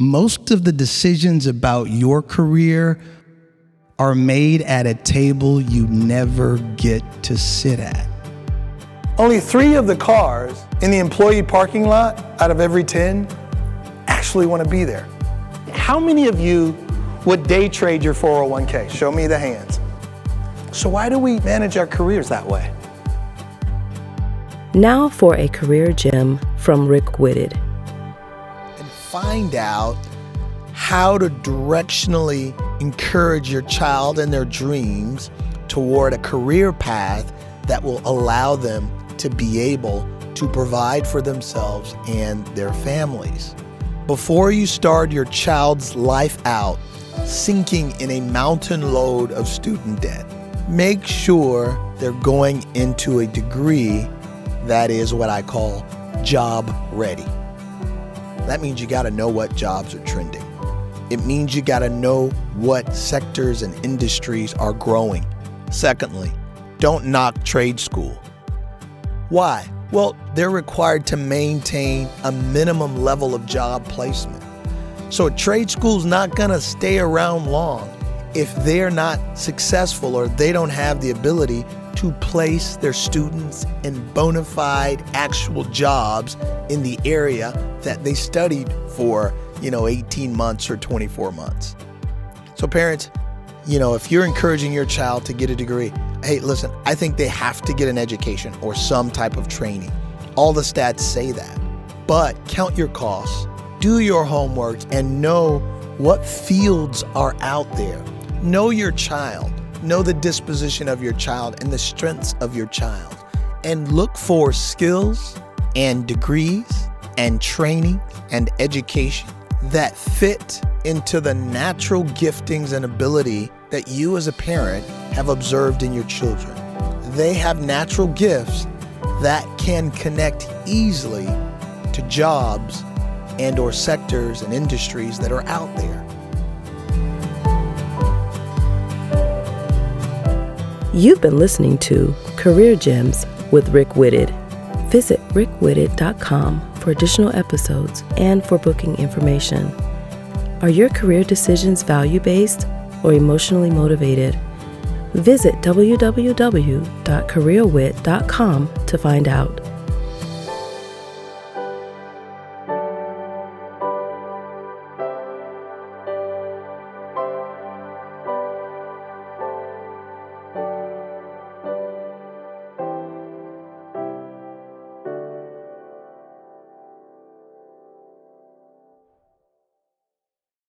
Most of the decisions about your career are made at a table you never get to sit at. Only three of the cars in the employee parking lot out of every 10 actually want to be there. How many of you would day trade your 401k? Show me the hands. So, why do we manage our careers that way? Now for a career gem from Rick Whitted. Find out how to directionally encourage your child and their dreams toward a career path that will allow them to be able to provide for themselves and their families. Before you start your child's life out sinking in a mountain load of student debt, make sure they're going into a degree that is what I call job ready. That means you got to know what jobs are trending. It means you got to know what sectors and industries are growing. Secondly, don't knock trade school. Why? Well, they're required to maintain a minimum level of job placement. So a trade school's not going to stay around long if they're not successful or they don't have the ability to place their students in bona fide actual jobs in the area that they studied for, you know, 18 months or 24 months. So parents, you know, if you're encouraging your child to get a degree, hey, listen, I think they have to get an education or some type of training. All the stats say that. But count your costs, do your homework, and know what fields are out there. Know your child, know the disposition of your child and the strengths of your child, and look for skills and degrees and training and education that fit into the natural giftings and ability that you as a parent have observed in your children. They have natural gifts that can connect easily to jobs and or sectors and industries that are out there. You've been listening to Career Gems with Rick Whitted. Visit rickwhitted.com for additional episodes and for booking information. Are your career decisions value based or emotionally motivated? Visit www.careerwit.com to find out.